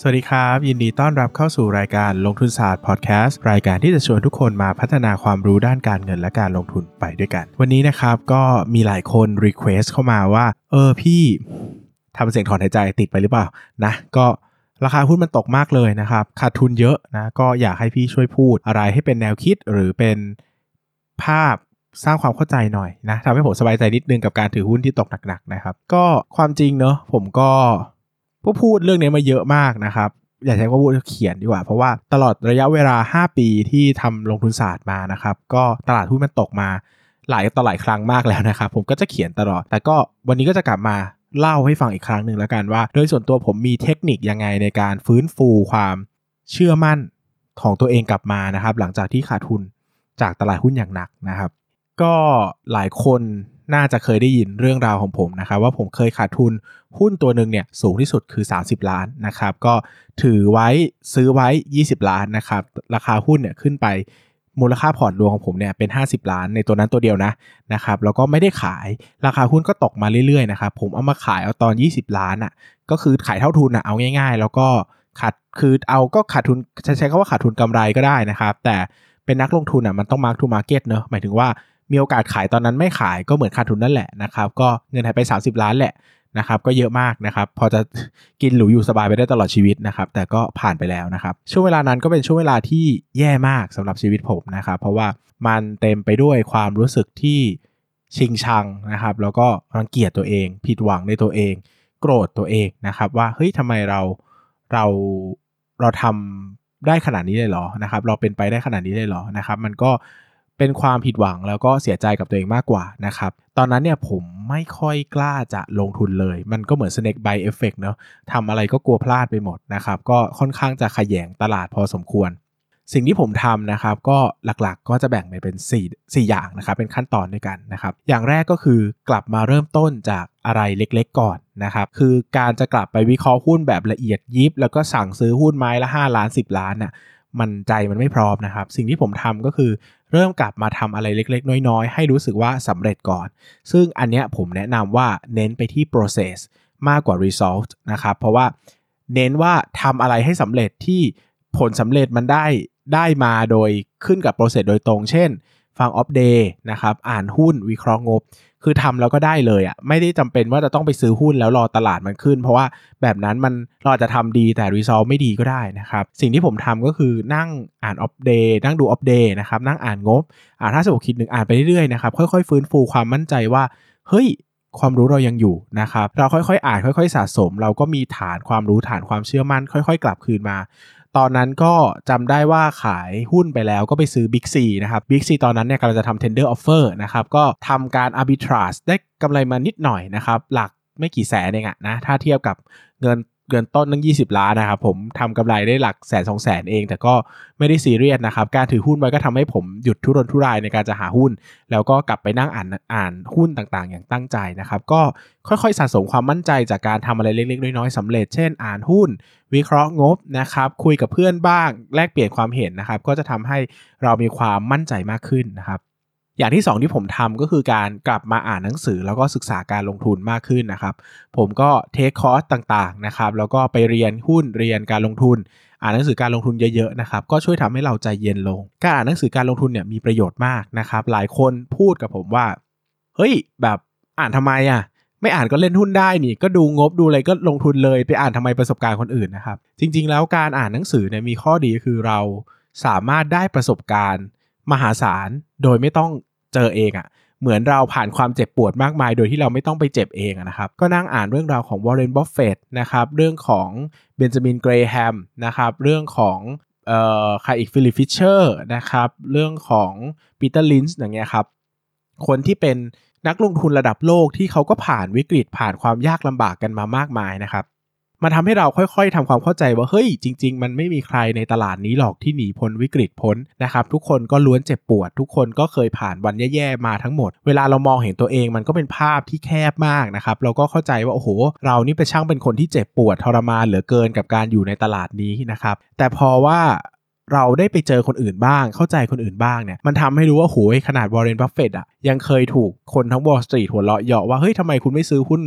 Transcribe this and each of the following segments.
สวัสดีครับ ยินดีต้อนรับเข้าสู่รายการลงทุนศาสตร์พอดแคสต์รายการที่จะชวนทุกคนมาพัฒนาความรู้ด้านการเงินและการลงทุนไปด้วยกัน วันนี้นะครับก็มีหลายคน request เข้ามาว่า เออพี่ทำเสียงถอนหายใจติดไปหรือเปล่านะก็ราคาหุ้นมันตกมากเลยนะครับขาดทุนเยอะนะก็อยากให้พี่ช่วยพูดอะไรให้เป็นแนวคิดหรือเป็นภาพสร้างความเข้าใจหน่อยนะทำให้ผมสบายใจนิดนึงกับการถือหุ้นที่ตกหนักๆนะครับ ก็ความจริงเนอะผมก็ ก็พูดเรื่องนี้มาเยอะมากนะครับอย่าใช้ว่าพูดเขียนดีกว่า เพราะว่าตลอดระยะเวลา 5 ปีที่ทำลงทุนศาสตร์มานะครับ ก็ตลาดหุ้นมันตกมาหลายต่อหลายครั้งมากแล้วนะครับ ผมก็จะเขียนตลอด แต่ก็วันนี้ก็จะกลับมาเล่าให้ฟังอีกครั้งหนึ่งแล้วกันว่า โดยส่วนตัวผมมีเทคนิคยังไงในการฟื้นฟูความเชื่อมั่นของตัวเองกลับมานะครับ หลังจากที่ขาดทุนจากตลาดหุ้นอย่างหนักนะครับ ก็หลายคน น่าจะเคยได้ยินเรื่องราวของผมนะครับว่าผมเคยขาดทุนหุ้นตัวหนึ่งเนี่ยสูงที่สุดคือ 30 ล้านนะครับก็ถือไว้ซื้อไว้ 20 ล้านนะครับราคาหุ้นเนี่ยขึ้นไปมูลค่าพอร์ตรวมของผมเนี่ยเป็น 50 ล้านในตัวนั้นตัวเดียวนะนะครับแล้วก็ไม่ได้ขายราคาหุ้นก็ตกมาเรื่อยๆนะครับผมเอามาขายเอาตอน 20 ล้านอะก็คือขายเท่าทุนอะเอาง่าย ๆ แล้วก็ขาดคือเอาก็ขาดทุนใช้คำว่าขาดทุนกำไรก็ได้นะครับ แต่เป็นนักลงทุนอะมันต้อง mark to market เนอะหมายถึงว่า มีโอกาสขายตอนนั้นไม่ขายก็เหมือนขาดทุนนั่นแหละนะครับก็เงินหายไป 30 ล้านแหละนะครับก็เยอะมากนะครับพอจะกินหรูอยู่สบายไปได้ตลอดชีวิตนะครับแต่ก็ผ่านไปแล้วนะครับช่วงเวลานั้นก็เป็นช่วงเวลาที่แย่มากสำหรับชีวิตผมนะครับเพราะว่ามันเต็มไปด้วยความรู้สึกที่ชิงชังนะครับแล้วก็รังเกียจตัวเอง ผิดหวังในตัวเอง โกรธตัวเองนะครับว่าเฮ้ยทำไมเราเราเราทำได้ขนาดนี้เลยเหรอนะครับเราเป็นไปได้ขนาดนี้เลยเหรอนะครับมันก็เเป็นความผิดหวังแล้วก็เสียใจกับตัวเองมากกว่านะครับ ตอนนั้นเนี่ยผมไม่ค่อยกล้าจะลงทุนเลย มันก็เหมือน snake bite effect เนาะทำอะไรก็กลัวพลาดไปหมดนะครับ ก็ค่อนข้างจะขยงตลาดพอสมควร สิ่งที่ผมทำนะครับ ก็หลักๆก็จะแบ่งเป็น 4 4 อย่างนะครับ เป็นขั้นตอนด้วยกันนะครับ อย่างแรกก็คือกลับมาเริ่มต้นจากอะไรเล็กๆก่อนนะครับ คือการจะกลับไปวิเคราะห์หุ้นแบบละเอียดยิบ แล้วก็สั่งซื้อหุ้นไม้ละ 5 ล้าน 10 ล้านน่ะมันใจมันไม่พร้อมนะครับ สิ่งที่ผมทำก็คือ เริ่มกลับมาทำอะไรเล็ก ๆ น้อย ๆ ให้รู้สึกว่าสำเร็จก่อน ซึ่งอันเนี้ยผมแนะนำว่าเน้นไปที่ process มากกว่า result นะครับ เพราะว่าเน้นว่าทำอะไรให้สำเร็จที่ผลสำเร็จมันได้ได้มาโดยขึ้นกับ process โดยตรง เช่น ฟังอัปเดตนะครับ อ่านหุ้นวิเคราะห์งบ คือทำแล้วก็ได้เลยอะ่ะไม่ได้จำเป็นว่าจะต้องไปซื้อหุ้นแล้วรอตลาดมันขึ้น เพราะว่าแบบนั้นมันเราจะทำดีแต่ result ไม่ดีก็ได้นะครับ สิ่งที่ผมทำก็คือนั่งอ่าน off day นั่งดู off day นะครับนั่งอ่านงบอ่านถ้าสมมติคิดหนึ่งอ่านไปเรื่อยๆนะครับค่อยๆฟื้นฟูความมั่นใจว่าเฮ้ยความรู้เรายังอยู่นะครับ เราค่อยๆ อ่านค่อย ๆ สะสม เราก็มีฐานความรู้ฐานความเชื่อมั่น ค่อย ๆ กลับคืนมา ตอนนั้นก็จำได้ว่าขายหุ้นไปแล้วก็ไปซื้อ Big C นะครับ Big C ตอนนั้นเนี่ยกำลังจะทำ tender offer นะครับ ก็ทำการ arbitrage ได้กำไรมานิดหน่อยนะครับ หลักไม่กี่แสนเองอะนะ ถ้าเทียบกับเงิน เงินต้นตั้ง 20 ล้านนะครับผมทำกำไรได้หลักแสนสองแสนเอง แต่ก็ไม่ได้ซีเรียสนะครับ การถือหุ้นไว้ก็ทำให้ผมหยุดทุรนทุรายในการจะหาหุ้น แล้วก็กลับไปนั่งอ่านอ่านหุ้นต่างๆ อย่างตั้งใจนะครับ ก็ค่อยๆสะสมความมั่นใจจากการทำอะไรเล็กๆ น้อยๆสำเร็จ เช่น อ่านหุ้น วิเคราะห์งบนะครับคุยกับเพื่อนบ้างแลกเปลี่ยนความเห็นนะครับก็จะทำให้เรามีความมั่นใจมากขึ้นนะครับ อย่างที่ 2 ที่ผมทำก็คือการกลับมาอ่านหนังสือแล้วก็ศึกษาการลงทุนมากขึ้นนะครับ ผมก็เทคคอร์สต่างๆนะครับแล้วก็ไปเรียนหุ้นเรียนการลงทุน อ่านหนังสือการลงทุนเยอะๆนะครับก็ช่วยทำให้เราใจเย็นลง การอ่านหนังสือการลงทุนเนี่ยมีประโยชน์มากนะครับ หลายคนพูดกับผมว่าเฮ้ยแบบอ่านทำไมอะไม่อ่านก็เล่นหุ้นได้นี่ก็ดูงบดูอะไรก็ลงทุนเลยไปอ่านทำไมประสบการณ์คนอื่นนะครับ จริง ๆ แล้วการอ่านหนังสือเนี่ยมีข้อดีคือเราสามารถได้ประสบการณ์ มหาศาลโดยไม่ต้อง เจอเองอะ่ะเหมือนเราผ่านความเจ็บปวดมากมาย โดยที่เราไม่ต้องไปเจ็บเองนะครับ ก็นั่งอ่านเรื่องราวของวอร์เรนบัฟเฟตนะครับ เรื่องของเบนจามินเกรแฮมนะครับ เรื่องของเอ่อใครอีกฟิลิปฟิชเชอร์นะครับ เรื่องของปีเตอร์ลินช์อย่างเงี้ยครับ คนที่เป็นนักลงทุนระดับโลกที่เขาก็ผ่านวิกฤตผ่านความยากลำบากกันมามากมายนะครับ มันทำให้เราค่อยๆทำความเข้าใจว่าเฮ้ยจริง ๆ มันไม่มีใครในตลาดนี้หรอกที่หนีพ้นวิกฤตพ้นนะครับทุกคนก็ล้วนเจ็บปวด ทุกคนก็เคยผ่านวันแย่ๆมาทั้งหมด เวลาเรามองเห็นตัวเองมันก็เป็นภาพที่แคบมากนะครับเราก็เข้าใจว่าโอ้โห เรานี่เป็นช่างเป็นคนที่เจ็บปวดทรมานเหลือเกินกับการอยู่ในตลาดนี้นะครับแต่พอว่า เราได้ไปเจอคนอื่นบ้าง เข้าใจคนอื่นบ้างเนี่ยมันทำให้รู้ว่าโหยขนาดวอร์เรนบัฟเฟตอะยังเคยถูกคนทั้งวอลสตรีทหัวเราะเยาะว่าเฮ้ยทำไมคุณไม่ซื้อหุ้น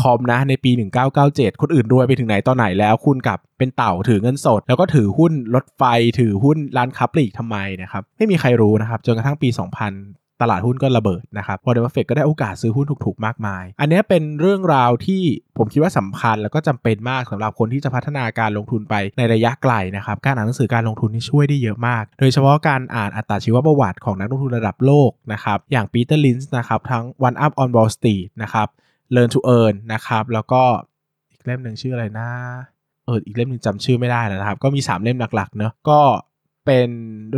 .com นะในปี 1997 คนอื่นรวยไปถึงไหนต่อไหนแล้วคุณกลับเป็นเต่าถือเงินสด แล้วก็ถือหุ้นรถไฟ ถือหุ้นร้านค้าปลีกทำไมนะครับไม่มีใครรู้นะครับจนกระทั่งปี 2000 ตลาดหุ้นก็ระเบิดนะครับวอเรนบัฟเฟตก็ได้โอกาสซื้อหุ้นถูกๆมากมาย อันนี้เป็นเรื่องราวที่ผมคิดว่าสำคัญแล้วก็จำเป็นมากสำหรับคนที่จะพัฒนาการลงทุนไปในระยะไกลนะครับการอ่านหนังสือการลงทุนนี่ช่วยได้เยอะมาก โดยเฉพาะการอ่านอัตราชีวประวัติของนักลงทุนระดับโลกนะครับอย่างปีเตอร์ลินช์นะครับทั้ง One Up on Wall Street นะครับ Learn to Earn นะครับแล้วก็อีกเล่มหนึ่งชื่ออะไรนะเอออีกเล่มหนึ่งจำชื่อไม่ได้แล้วนะครับ ก็มี 3 เล่มหลักๆเนอะก็ เป็น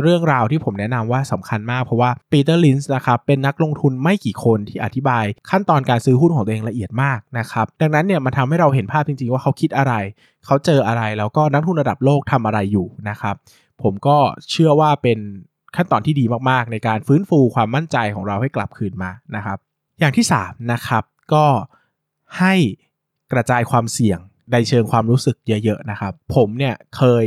เรื่องราวที่ผมแนะนำว่าสำคัญมากเพราะว่าปีเตอร์ลินส์นะครับเป็นนักลงทุนไม่กี่คนที่อธิบาย ขั้นตอนการซื้อหุ้นของตัวเองละเอียดมากนะครับดังนั้นเนี่ยมันทาให้เราเห็นภาพจริงๆ ว่าเขาคิดอะไร เขาเจออะไรแล้วก็นักทุนระดับโลกทำอะไรอยู่นะครับผมก็เชื่อว่าเป็นขั้นตอนที่ดีมากๆ ในการฟื้นฟูความมั่นใจของเราให้กลับคืนมานะครับ อย่างที่3นะครับก็ให้กระจายความเสี่ยงในเชิงความรู้สึกเยอะๆนะครับ ผมเนี่ยเคย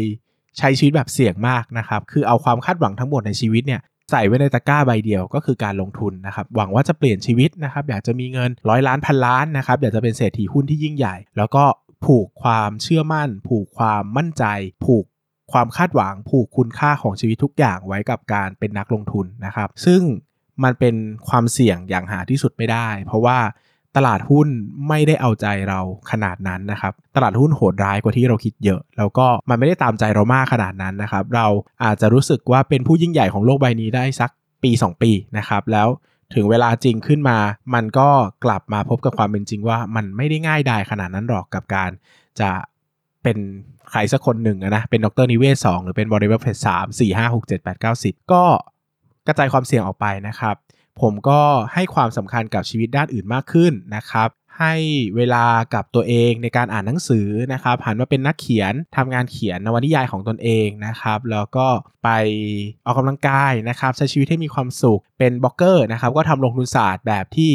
ใช้ชีวิตแบบเสี่ยงมากนะครับ คือเอาความคาดหวังทั้งหมดในชีวิตเนี่ยใส่ไว้ในตะกร้าใบเดียวก็คือการลงทุนนะครับ หวังว่าจะเปลี่ยนชีวิตนะครับ อยากจะมีเงินร้อยล้านพันล้านนะครับ อยากจะเป็นเศรษฐีหุ้นที่ยิ่งใหญ่ แล้วก็ผูกความเชื่อมั่น ผูกความมั่นใจ ผูกความคาดหวัง ผูกคุณค่าของชีวิตทุกอย่างไว้กับการเป็นนักลงทุนนะครับ ซึ่งมันเป็นความเสี่ยงอย่างหาที่สุดไม่ได้ เพราะว่า ตลาดหุ้นไม่ได้เอาใจเราขนาดนั้นนะครับ ตลาดหุ้นโหดร้ายกว่าที่เราคิดเยอะ แล้วก็มันไม่ได้ตามใจเรามากขนาดนั้นนะครับ เราอาจจะรู้สึกว่าเป็นผู้ยิ่งใหญ่ของโลกใบนี้ได้สักปี 2 ปีนะครับ แล้วถึงเวลาจริงขึ้นมา มันก็กลับมาพบกับความเป็นจริงว่ามันไม่ได้ง่ายดายขนาดนั้นหรอกกับการจะเป็นใครสักคนหนึ่งนะ เป็นดรนิเวศสหรือเป็นบริเวณเพจสามสี่ห้าหกเจ็ดแปดเก้าสิบก็กระจายความเสี่ยงออกไปนะครับ ผมก็ให้ความสำคัญกับชีวิตด้านอื่นมากขึ้นนะครับให้เวลากับตัวเองในการอ่านหนังสือนะครับหันมาเป็นนักเขียนทำงานเขียนนวนิยายของตนเองนะครับแล้วก็ไปออกกำลังกายนะครับใช้ชีวิตให้มีความสุขเป็นบล็อกเกอร์นะครับก็ทำลงทุนศาสตร์แบบที่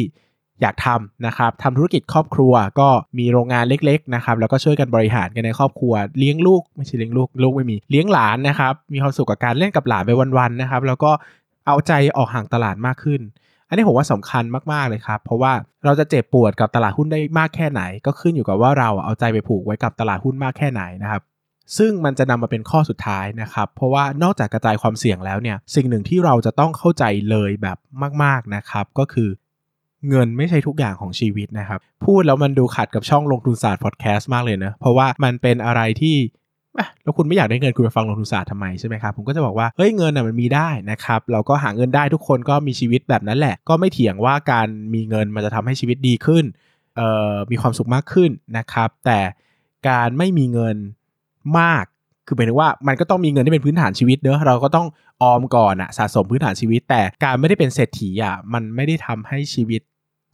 อยากทำนะครับทำธุรกิจครอบครัวก็มีโรงงานเล็กๆนะครับแล้วก็ช่วยกันบริหารกันในครอบครัว เลี้ยงลูกไม่ใช่เลี้ยงลูกลูกไม่มีเลี้ยงหลานนะครับมีความสุขกับการเล่นกับหลานไปวันๆนะครับแล้วก็ เอาใจออกห่างตลาดมากขึ้น อันนี้ผมว่าสำคัญมากๆเลยครับ เพราะว่าเราจะเจ็บปวดกับตลาดหุ้นได้มากแค่ไหน ก็ขึ้นอยู่กับว่าเราเอาใจไปผูกไว้กับตลาดหุ้นมากแค่ไหนนะครับซึ่งมันจะนำมาเป็นข้อสุดท้ายนะครับ เพราะว่านอกจากกระจายความเสี่ยงแล้วเนี่ย สิ่งหนึ่งที่เราจะต้องเข้าใจเลยแบบมาก ๆนะครับ ก็คือเงินไม่ใช่ทุกอย่างของชีวิตนะครับ พูดแล้วมันดูขัดกับช่องลงทุนศาสตร์พอดแคสต์มากเลยนะ เพราะว่ามันเป็นอะไรที่ แล้วคุณไม่อยากได้เงินคุณไปฟังลงทุนศาสตร์ทำไมใช่ไหมครับผมก็จะบอกว่าเฮ้ยเงินน่ะมันมีได้นะครับเราก็หาเงินได้ทุกคนก็มีชีวิตแบบนั้นแหละ ก็ไม่เถียงว่าการมีเงินมันจะทำให้ชีวิตดีขึ้นเอ่อมีความสุขมากขึ้นนะครับ แต่การไม่มีเงินมากคือหมายถึงว่ามันก็ต้องมีเงินที่เป็นพื้นฐานชีวิตเนอะเราก็ต้องออมก่อนอะสะสมพื้นฐานชีวิต แต่การไม่ได้เป็นเศรษฐีอะมันไม่ได้ทำให้ชีวิต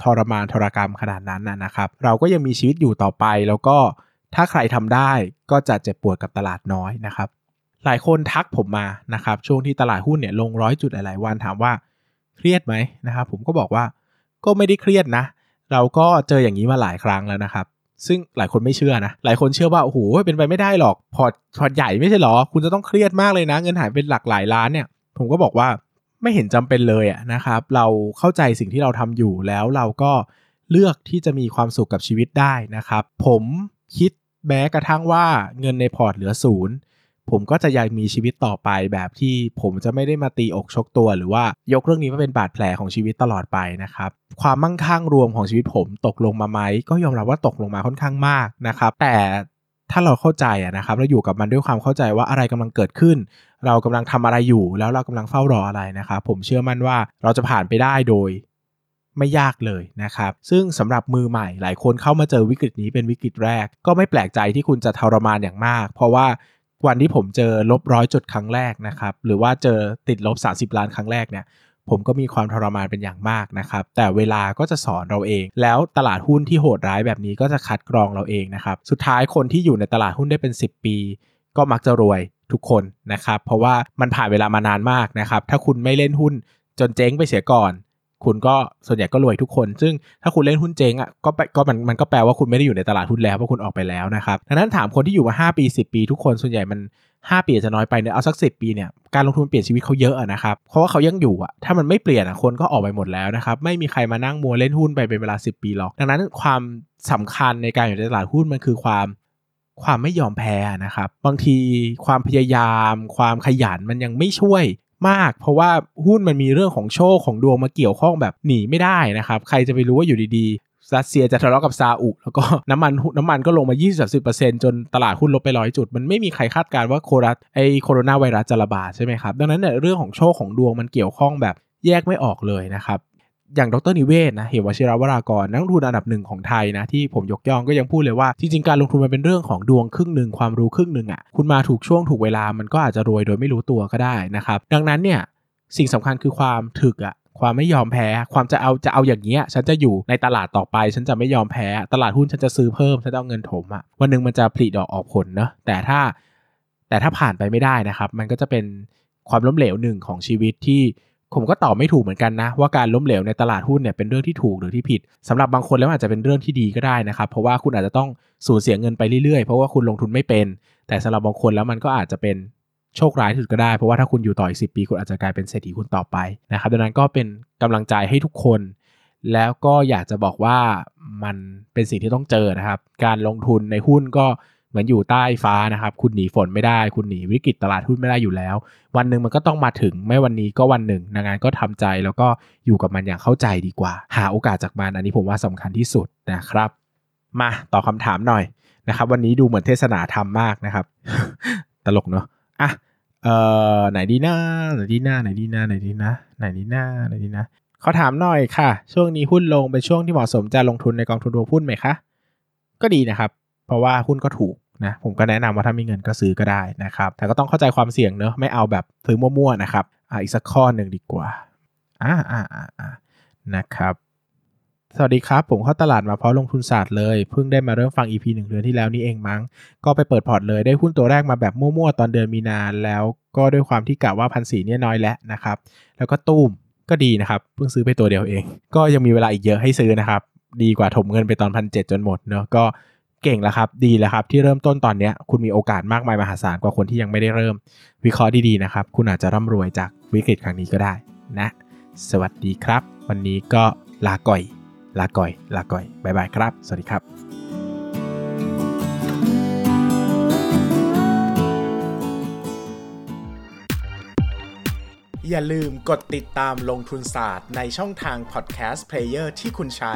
ทรมานทรกรรมขนาดนั้นนะครับ เราก็ยังมีชีวิตอยู่ต่อไปแล้วก็ ถ้าใครทำได้ก็จะเจ็บปวดกับตลาดน้อยนะครับ หลายคนทักผมมานะครับ ช่วงที่ตลาดหุ้นเนี่ยลงร้อยจุดหลายๆวันถามว่าเครียดไหมนะครับ ผมก็บอกว่าก็ไม่ได้เครียดนะ เราก็เจออย่างนี้มาหลายครั้งแล้วนะครับ ซึ่งหลายคนไม่เชื่อนะ หลายคนเชื่อว่าโอ้โหเป็นไปไม่ได้หรอกพอร์ตพอร์ตใหญ่ไม่ใช่หรอ คุณจะต้องเครียดมากเลยนะ เงินหายเป็นหลักหลายล้านเนี่ย ผมก็บอกว่าไม่เห็นจำเป็นเลยอะนะครับ เราเข้าใจสิ่งที่เราทำอยู่แล้วเราก็เลือกที่จะมีความสุขกับชีวิตได้นะครับ ผม คิดแม้กระทั่งว่าเงินในพอร์ตเหลือศูนย์ผมก็จะยังมีชีวิตต่อไปแบบที่ผมจะไม่ได้มาตีอกชกตัว หรือว่ายกเรื่องนี้มาเป็นบาดแผลของชีวิตตลอดไปนะครับ ความมั่งคั่งรวมของชีวิตผมตกลงมาไหมก็ยอมรับว่าตกลงมาค่อนข้างมากนะครับ แต่ถ้าเราเข้าใจนะครับเราอยู่กับมันด้วยความเข้าใจว่าอะไรกำลังเกิดขึ้น เรากำลังทำอะไรอยู่ แล้วเรากำลังเฝ้ารออะไรนะครับผมเชื่อมั่นว่าเราจะผ่านไปได้โดย ไม่ยากเลยนะครับ ซึ่งสำหรับมือใหม่หลายคนเข้ามาเจอวิกฤตนี้เป็นวิกฤตแรก ก็ไม่แปลกใจที่คุณจะทรมานอย่างมาก เพราะว่าวันที่ผมเจอลบร้อยจุดครั้งแรกนะครับ หรือว่าเจอติดลบ 30 ล้านครั้งแรกเนี่ยผมก็มีความทรมานเป็นอย่างมากนะครับ แต่เวลาก็จะสอนเราเอง แล้วตลาดหุ้นที่โหดร้ายแบบนี้ก็จะคัดกรองเราเองนะครับ สุดท้ายคนที่อยู่ในตลาดหุ้นได้เป็น 10 ปี ก็มักจะรวยทุกคนนะครับ เพราะว่ามันผ่านเวลามานานมากนะครับ ถ้าคุณไม่เล่นหุ้นจนเจ๊งไปเสียก่อน คุณก็ส่วนใหญ่ก็รวยทุกคน ซึ่งถ้าคุณเล่นหุ้นเจ๊งอะก็ก็มันมันก็แปลว่าคุณไม่ได้อยู่ในตลาดหุ้นแล้วเพราะคุณออกไปแล้วนะครับดังนั้นถามคนที่อยู่มา 5 ปี 10 ปีทุกคนส่วนใหญ่มัน 5 ปีจะน้อยไปเนี่ยเอาสัก 10 ปีเนี่ยการลงทุนเปลี่ยนชีวิตเขาเยอะนะครับเพราะว่าเขายังอยู่อะถ้ามันไม่เปลี่ยนอะคนก็ออกไปหมดแล้วนะครับไม่มีใครมานั่งมัวเล่นหุ้นไปเป็นเวลา 10 ปีหรอก ดังนั้นความสำคัญในการอยู่ในตลาดหุ้นมันคือความความไม่ยอมแพ้นะครับ บางทีความพยายาม ความขยันมันยังไม่ช่วย มาก เพราะว่าหุ้นมันมีเรื่องของโชคของดวงมาเกี่ยวข้องแบบหนีไม่ได้นะครับใครจะไปรู้ว่าอยู่ดีๆรัสเซียจะทะเลาะกับซาอุแล้วก็น้ำมันน้ำมันก็ลงมา 20-30%จนตลาดหุ้นลบไปร้อยจุด มันไม่มีใครคาดการณ์ว่าโครัสไอโคโรนาไวรัสจะระบาดใช่ไหมครับดังนั้นเนี่ยเรื่องของโชคของดวงมันเกี่ยวข้องแบบแยกไม่ออกเลยนะครับ อย่างดรนิเวศนะเหวชิรวรากรนักลงทุนอันดับหนึ่งของไทยนะที่ผมยกย่องก็ยังพูดเลยว่า จริงๆ การลงทุนมันเป็นเรื่องของดวงครึ่งหนึ่งความรู้ครึ่งหนึ่งอะ่ะคุณมาถูกช่วงถูกเวลามันก็อาจจะรวยโดยไม่รู้ตัวก็ได้นะครับดังนั้นเนี่ยสิ่งสำคัญคือความถึกอะ่ะความไม่ยอมแพ้ ความจะเอาจะเอาอย่างเงี้ย ฉันจะอยู่ในตลาดต่อไป ฉันจะไม่ยอมแพ้ ตลาดหุ้นฉันจะซื้อเพิ่ม ฉันจะเอาเงินถมอะ่ะวันหนึ่งมันจะผลิดอกออกผลเนาะ แต่ถ้าแต่ถ้าผ่านไปไม่ได้นะครับ มันก็จะเป็นความล้มเหลวหนึ่งของชีวิตที่ ผมก็ตอบไม่ถูกเหมือนกันนะว่าการล้มเหลวในตลาดหุ้นเนี่ยเป็นเรื่องที่ถูกหรือที่ผิดสำหรับบางคนแล้วอาจจะเป็นเรื่องที่ดีก็ได้นะครับ เพราะว่าคุณอาจจะต้องสูญเสียเงินไปเรื่อยๆ เพราะว่าคุณลงทุนไม่เป็น แต่สำหรับบางคนแล้วมันก็อาจจะเป็นโชคร้ายที่สุดก็ได้ เพราะว่าถ้าคุณอยู่ต่ออีกสิปีคุณอาจจะกลายเป็นเศรษฐีคุณต่อไปนะครับดังนั้นก็เป็นกำลังใจให้ทุกคน แล้วก็อยากจะบอกว่ามันเป็นสิ่งที่ต้องเจอนะครับ การลงทุนในหุ้นก็ เหมือนอยู่ใต้ฟ้านะครับ คุณหนีฝนไม่ได้ คุณหนีวิกฤตตลาดหุ้นไม่ได้อยู่แล้ว วันหนึ่งมันก็ต้องมาถึง ไม่วันนี้ก็วันหนึ่งนางานก็ทำใจแล้วก็อยู่กับมันอย่างเข้าใจดีกว่า หาโอกาสจากมันอันนี้ผมว่าสำคัญที่สุดนะครับ มาตอบคาถามหน่อยนะครับ วันนี้ดูเหมือนเทศนาธรรมมากนะครับ ตลกเนาะอะเอ่อไหนดีหน้าไหนดีหน้าไหนดีหน้าไหนดีนะไหนดีหน้าไหนดีนะเขาถามหน่อยค่ะ ช่วงนี้หุ้นลงเป็นช่วงที่เหมาะสมจะลงทุนในกองทุนรวมหุ้นไหมคะก็ดีนะครับ เพราะว่าหุ้นก็ถูกนะผมก็แนะนำว่าถ้ามีเงินก็ซื้อก็ได้นะครับ แต่ก็ต้องเข้าใจความเสี่ยงเนอะไม่เอาแบบซื้อมั่วๆนะครับอ่าอีกสักข้อหนึ่งดีกว่าอ่าอ่าอ่าอ่านะครับ สวัสดีครับ ผมเข้าตลาดมาเพราะลงทุนศาสตร์เลยเพิ่งได้มาเริ่มฟัง EP หนึ่งเดือนที่แล้วนี่เองมั้ง ก็ไปเปิดพอร์ตเลยได้หุ้นตัวแรกมาแบบมั่วๆตอนเดือนมีนาแล้วก็ด้วยความที่กะว่าพันสีเนี่ยน้อยแล้วนะครับ แล้วก็ตู้มก็ดีนะครับเพิ่งซื้อไปตัวเดียวเอง ก็ยังมีเวลาอีกเยอะให้ซื้อนะครับ ดีกว่าถมเงินไปตอนพันเจนหมดเนาะก็ เก่งแล้วครับ ดีแล้วครับ ที่เริ่มต้นตอนนี้คุณมีโอกาสมากมายมหาศาลกว่าคนที่ยังไม่ได้เริ่ม วิเคราะห์ดีๆนะครับ คุณอาจจะร่ำรวยจากวิกฤตครั้งนี้ก็ได้นะ สวัสดีครับ วันนี้ก็ลาก่อย ลาก่อย ลาก่อย bye bye ครับ สวัสดีครับอย่าลืมกดติดตามลงทุนศาสตร์ในช่องทาง podcast player ที่คุณใช้